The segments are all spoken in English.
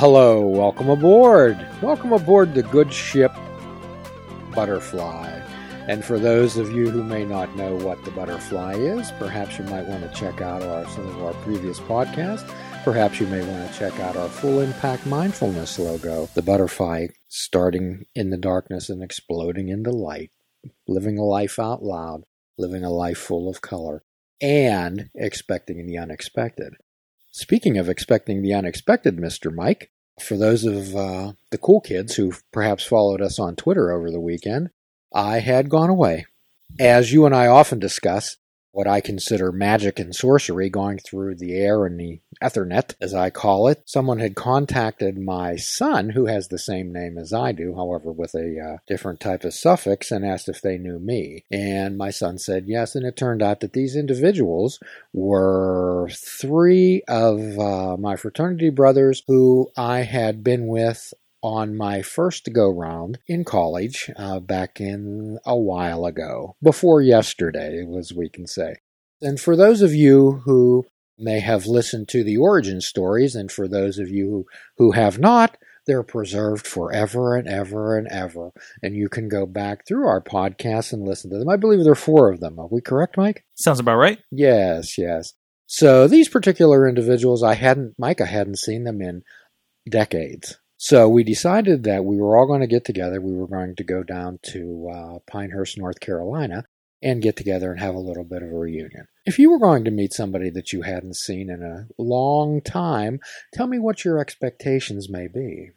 Hello, welcome aboard. Welcome aboard the good ship Butterfly. And for those of you who may not know what the butterfly is, perhaps you might want to check out our, some of our previous podcasts. Perhaps you may want to check out our full impact mindfulness logo. The butterfly starting in the darkness and exploding into light, living a life out loud, living a life full of color, and expecting the unexpected. Speaking of expecting the unexpected, Mr. Mike, for those of uh, the cool kids who perhaps followed us on Twitter over the weekend, I had gone away. As you and I often discuss, what I consider magic and sorcery going through the air and the Ethernet, as I call it. Someone had contacted my son, who has the same name as I do, however, with a uh, different type of suffix, and asked if they knew me. And my son said yes, and it turned out that these individuals were three of uh, my fraternity brothers who I had been with on my first go round in college uh, back in a while ago, before yesterday, as we can say. And for those of you who may have listened to the origin stories, and for those of you who, who have not, they're preserved forever and ever and ever. And you can go back through our podcast and listen to them. I believe there are four of them. Are we correct, Mike? Sounds about right. Yes, yes. So these particular individuals, I hadn't, Mike, I hadn't seen them in decades. So we decided that we were all going to get together. We were going to go down to uh, Pinehurst, North Carolina, and get together and have a little bit of a reunion. If you were going to meet somebody that you hadn't seen in a long time, tell me what your expectations may be.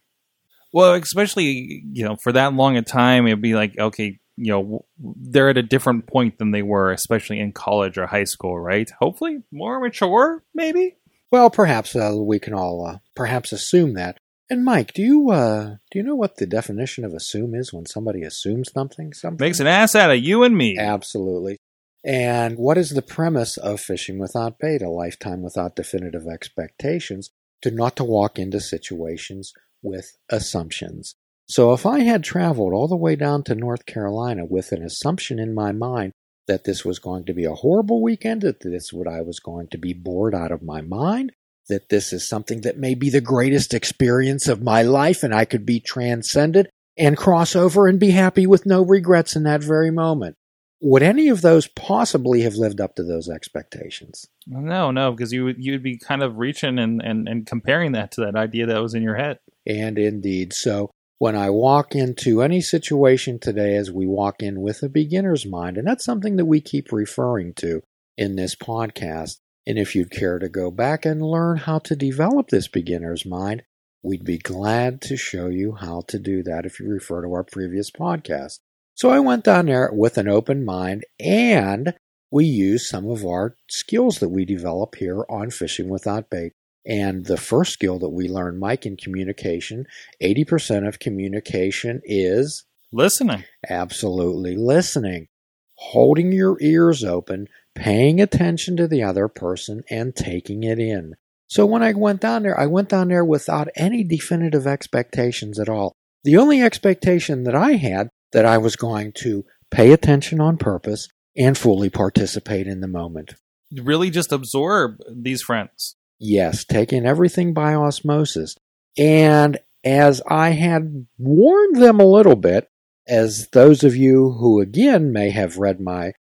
Well, especially you know for that long a time, it'd be like okay, you know they're at a different point than they were, especially in college or high school, right? Hopefully, more mature, maybe. Well, perhaps uh, we can all uh, perhaps assume that. And Mike, do you uh, do you know what the definition of assume is when somebody assumes something? Something makes an ass out of you and me. Absolutely. And what is the premise of fishing without bait? A lifetime without definitive expectations. To not to walk into situations with assumptions. So if I had traveled all the way down to North Carolina with an assumption in my mind that this was going to be a horrible weekend, that this what I was going to be bored out of my mind, that this is something that may be the greatest experience of my life and I could be transcended and cross over and be happy with no regrets in that very moment. Would any of those possibly have lived up to those expectations? No, no, because you would you'd be kind of reaching and, and, and comparing that to that idea that was in your head. And indeed. So when I walk into any situation today as we walk in with a beginner's mind, and that's something that we keep referring to in this podcast, and if you'd care to go back and learn how to develop this beginner's mind, we'd be glad to show you how to do that if you refer to our previous podcast. So I went down there with an open mind and we used some of our skills that we develop here on Fishing Without Bait. And the first skill that we learned, Mike, in communication 80% of communication is listening. Absolutely listening. Holding your ears open paying attention to the other person and taking it in. So when I went down there, I went down there without any definitive expectations at all. The only expectation that I had that I was going to pay attention on purpose and fully participate in the moment. Really just absorb these friends. Yes, taking everything by osmosis. And as I had warned them a little bit, as those of you who again may have read my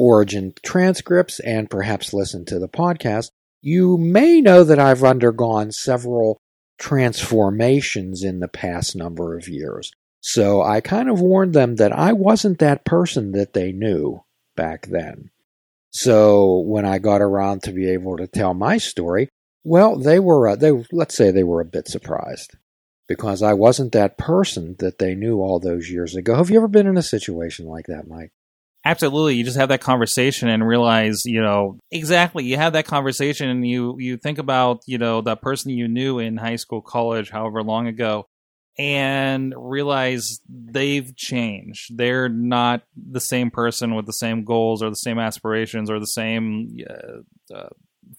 origin transcripts and perhaps listen to the podcast, you may know that I've undergone several transformations in the past number of years. So I kind of warned them that I wasn't that person that they knew back then. So when I got around to be able to tell my story, well, they were, uh, they, let's say they were a bit surprised because I wasn't that person that they knew all those years ago. Have you ever been in a situation like that, Mike? Absolutely. You just have that conversation and realize, you know, exactly. You have that conversation and you, you think about, you know, the person you knew in high school, college, however long ago, and realize they've changed. They're not the same person with the same goals or the same aspirations or the same uh, uh,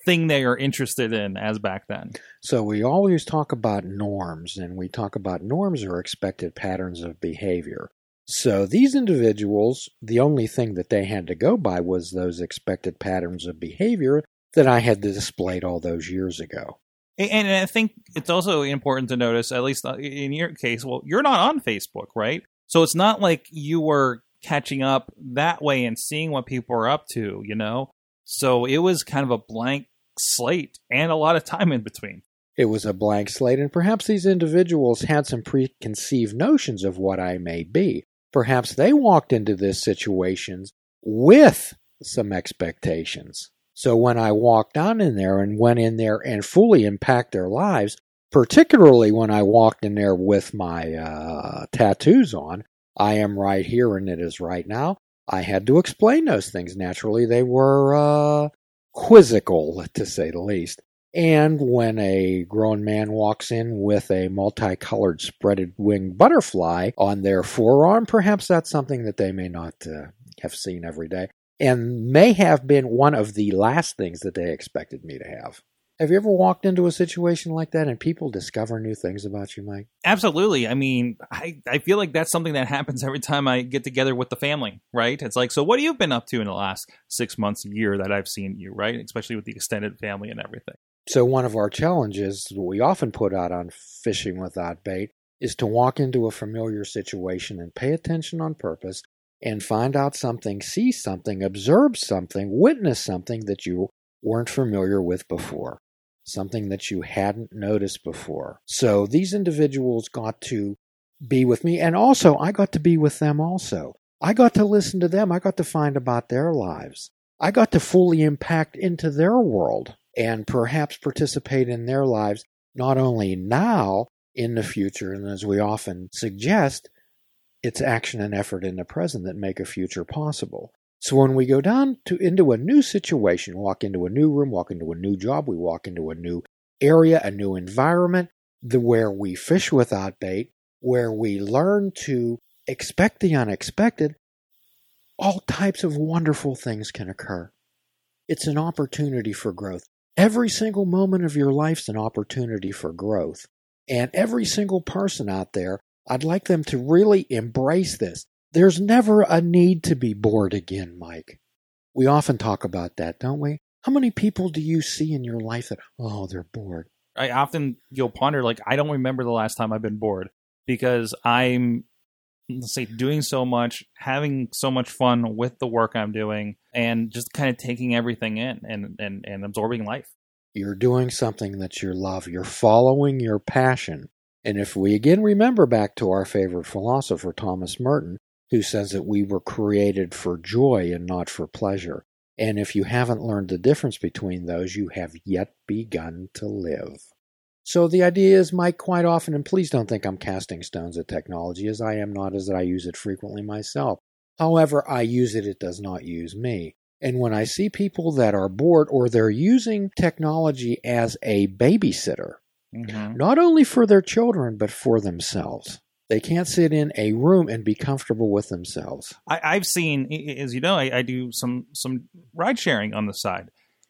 thing they are interested in as back then. So we always talk about norms and we talk about norms or expected patterns of behavior. So these individuals, the only thing that they had to go by was those expected patterns of behavior that I had displayed all those years ago. And, I think it's also important to notice, at least uh, in your case, well, you're not on Facebook, right? So it's not like you were catching up that way and seeing what people are up to, you know? So it was kind of a blank slate and a lot of time in between. It was a blank slate, and perhaps these individuals had some preconceived notions of what I may be. Perhaps they walked into this situation with some expectations. So when I walked on in there and went in there and fully impact their lives, particularly when I walked in there with my uh, tattoos on, I am right here and it is right now. I had to explain those things. Naturally, they were uh, quizzical, to say the least. And when a grown man walks in with a multicolored spreaded wing butterfly on their forearm, perhaps that's something that they may not uh, have seen every day and may have been one of the last things that they expected me to have. Have you ever walked into a situation like that and people discover new things about you, Mike? Absolutely. I mean, I, I feel like that's something that happens every time I get together with the family, right? It's like, so what have you been up to in the last six months, year that I've seen you, right? Especially with the extended family and everything. So, one of our challenges that we often put out on Fishing Without Bait is to walk into a familiar situation and pay attention on purpose and find out something, see something, observe something, witness something that you weren't familiar with before something that you hadn't noticed before. So these individuals got to be with me, and also I got to be with them also. I got to listen to them. I got to find about their lives. I got to fully impact into their world and perhaps participate in their lives, not only now, in the future, and as we often suggest, it's action and effort in the present that make a future possible. So when we go down to into a new situation, walk into a new room, walk into a new job, we walk into a new area, a new environment, the where we fish without bait, where we learn to expect the unexpected, all types of wonderful things can occur. It's an opportunity for growth. Every single moment of your life's an opportunity for growth. And every single person out there, I'd like them to really embrace this. There's never a need to be bored again, Mike. We often talk about that, don't we? How many people do you see in your life that, oh, they're bored? I often you'll ponder like I don't remember the last time I've been bored because I'm say doing so much, having so much fun with the work I'm doing, and just kind of taking everything in and and, and absorbing life. You're doing something that you love. You're following your passion. And if we again remember back to our favorite philosopher, Thomas Merton, who says that we were created for joy and not for pleasure. And if you haven't learned the difference between those, you have yet begun to live. So the idea is, Mike, quite often, and please don't think I'm casting stones at technology, as I am not, as I use it frequently myself. However, I use it, it does not use me. And when I see people that are bored or they're using technology as a babysitter, mm-hmm. not only for their children, but for themselves, they can't sit in a room and be comfortable with themselves. I, have seen, as you know, I, I do some some ride sharing on the side,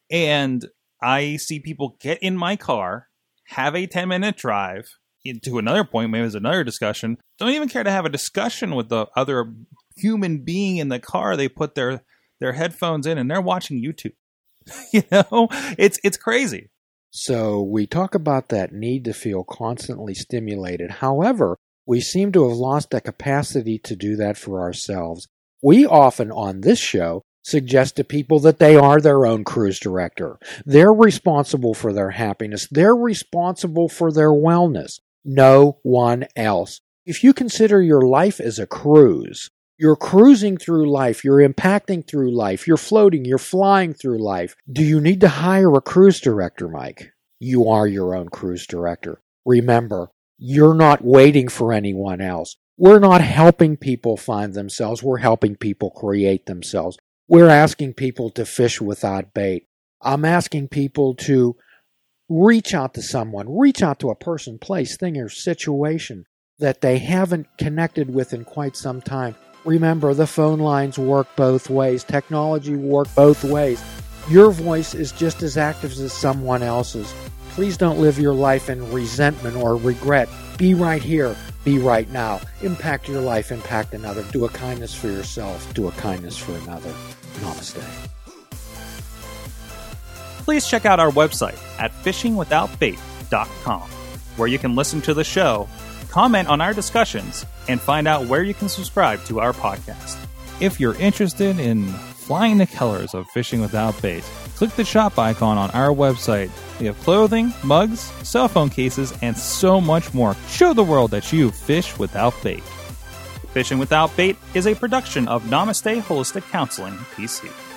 and I see people get in my car, have a ten minute drive to another point. Maybe there's another discussion. Don't even care to have a discussion with the other human being in the car. They put their their headphones in and they're watching YouTube. you know, it's it's crazy. So we talk about that need to feel constantly stimulated. However, we seem to have lost the capacity to do that for ourselves. We often on this show suggest to people that they are their own cruise director. They're responsible for their happiness. They're responsible for their wellness. No one else. If you consider your life as a cruise, you're cruising through life, you're impacting through life, you're floating, you're flying through life. Do you need to hire a cruise director, Mike? You are your own cruise director. Remember, you're not waiting for anyone else. We're not helping people find themselves. We're helping people create themselves. We're asking people to fish without bait. I'm asking people to reach out to someone, reach out to a person, place, thing, or situation that they haven't connected with in quite some time. Remember, the phone lines work both ways, technology works both ways. Your voice is just as active as someone else's. Please don't live your life in resentment or regret. Be right here. Be right now. Impact your life, impact another. Do a kindness for yourself. Do a kindness for another. Namaste. Please check out our website at fishingwithoutbait fishingwithoutbait.com, where you can listen to the show, comment on our discussions, and find out where you can subscribe to our podcast. If you're interested in flying the colors of fishing without bait, click the shop icon on our website. We have clothing, mugs, cell phone cases, and so much more. Show the world that you fish without bait. Fishing Without Bait is a production of Namaste Holistic Counseling, PC.